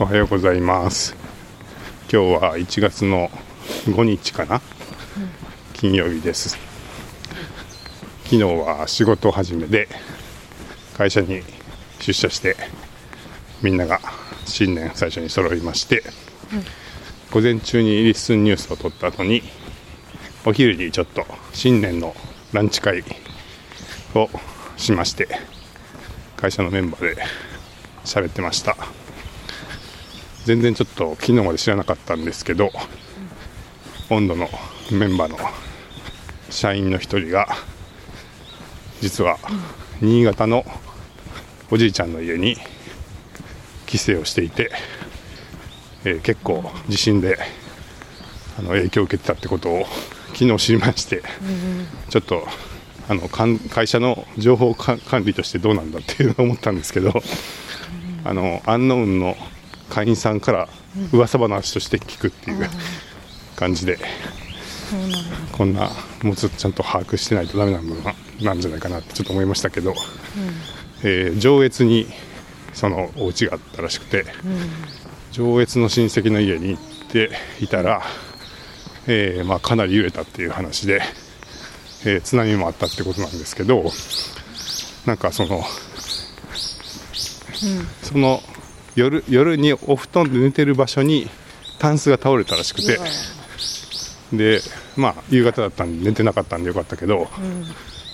おはようございます。今日は1月の5日かな、金曜日です。昨日は仕事始めで会社に出社してみんなが新年最初に揃いまして、午前中にリッスンニュースを取った後にお昼にちょっと新年のランチ会をしまして会社のメンバーで喋ってました。全然ちょっと昨日まで知らなかったんですけど温度のメンバーの社員の一人が実は新潟のおじいちゃんの家に帰省をしていて、えー結構地震であの影響を受けてたってことを昨日知りまして、ちょっとあの会社の情報管理としてどうなんだっていうのを思ったんですけど、あのアンノウンの会員さんから噂話として聞くっていう感じで、こんなもうちょっとちゃんと把握してないとダメなのななんじゃないかなってちょっと思いましたけど、えー上越にそのお家があったらしくて、上越の親戚の家に行っていたら、えーまあ、かなり揺れたっていう話で、えー津波もあったってことなんですけどなんかその、その夜夜にお布団で寝てる場所にタンスが倒れたらしくて。でまあ夕方だったんで寝てなかったんでよかったけど、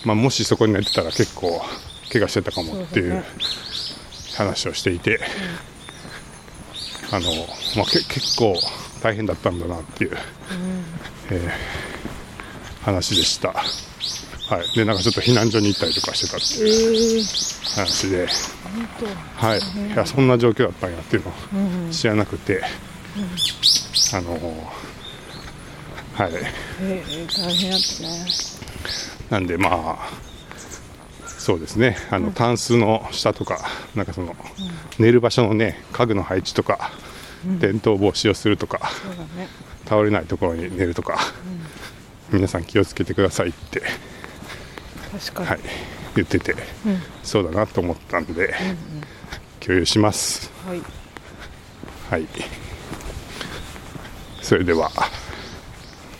まあ、もしそこに寝てたら結構怪我してたかもっていう話をしていて、あのまあ、け結構大変だったんだなっていう、えー話でした。はい、でなんかちょっと避難所に行ったりとかしてたっていう話で、はい、いやそんな状況だったんやっていうのを知らなくて、あのはい、えー、大変やったね。なんでまあそうですね。あのタンスの下とかなんかその、寝る場所のね家具の配置とか、転倒防止をするとかね。倒れないところに寝るとか、皆さん気をつけてくださいって。はい、言ってて、うん。そうだなと思ったんで、共有します。はい。はい。それでは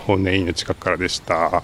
本音の近くからでした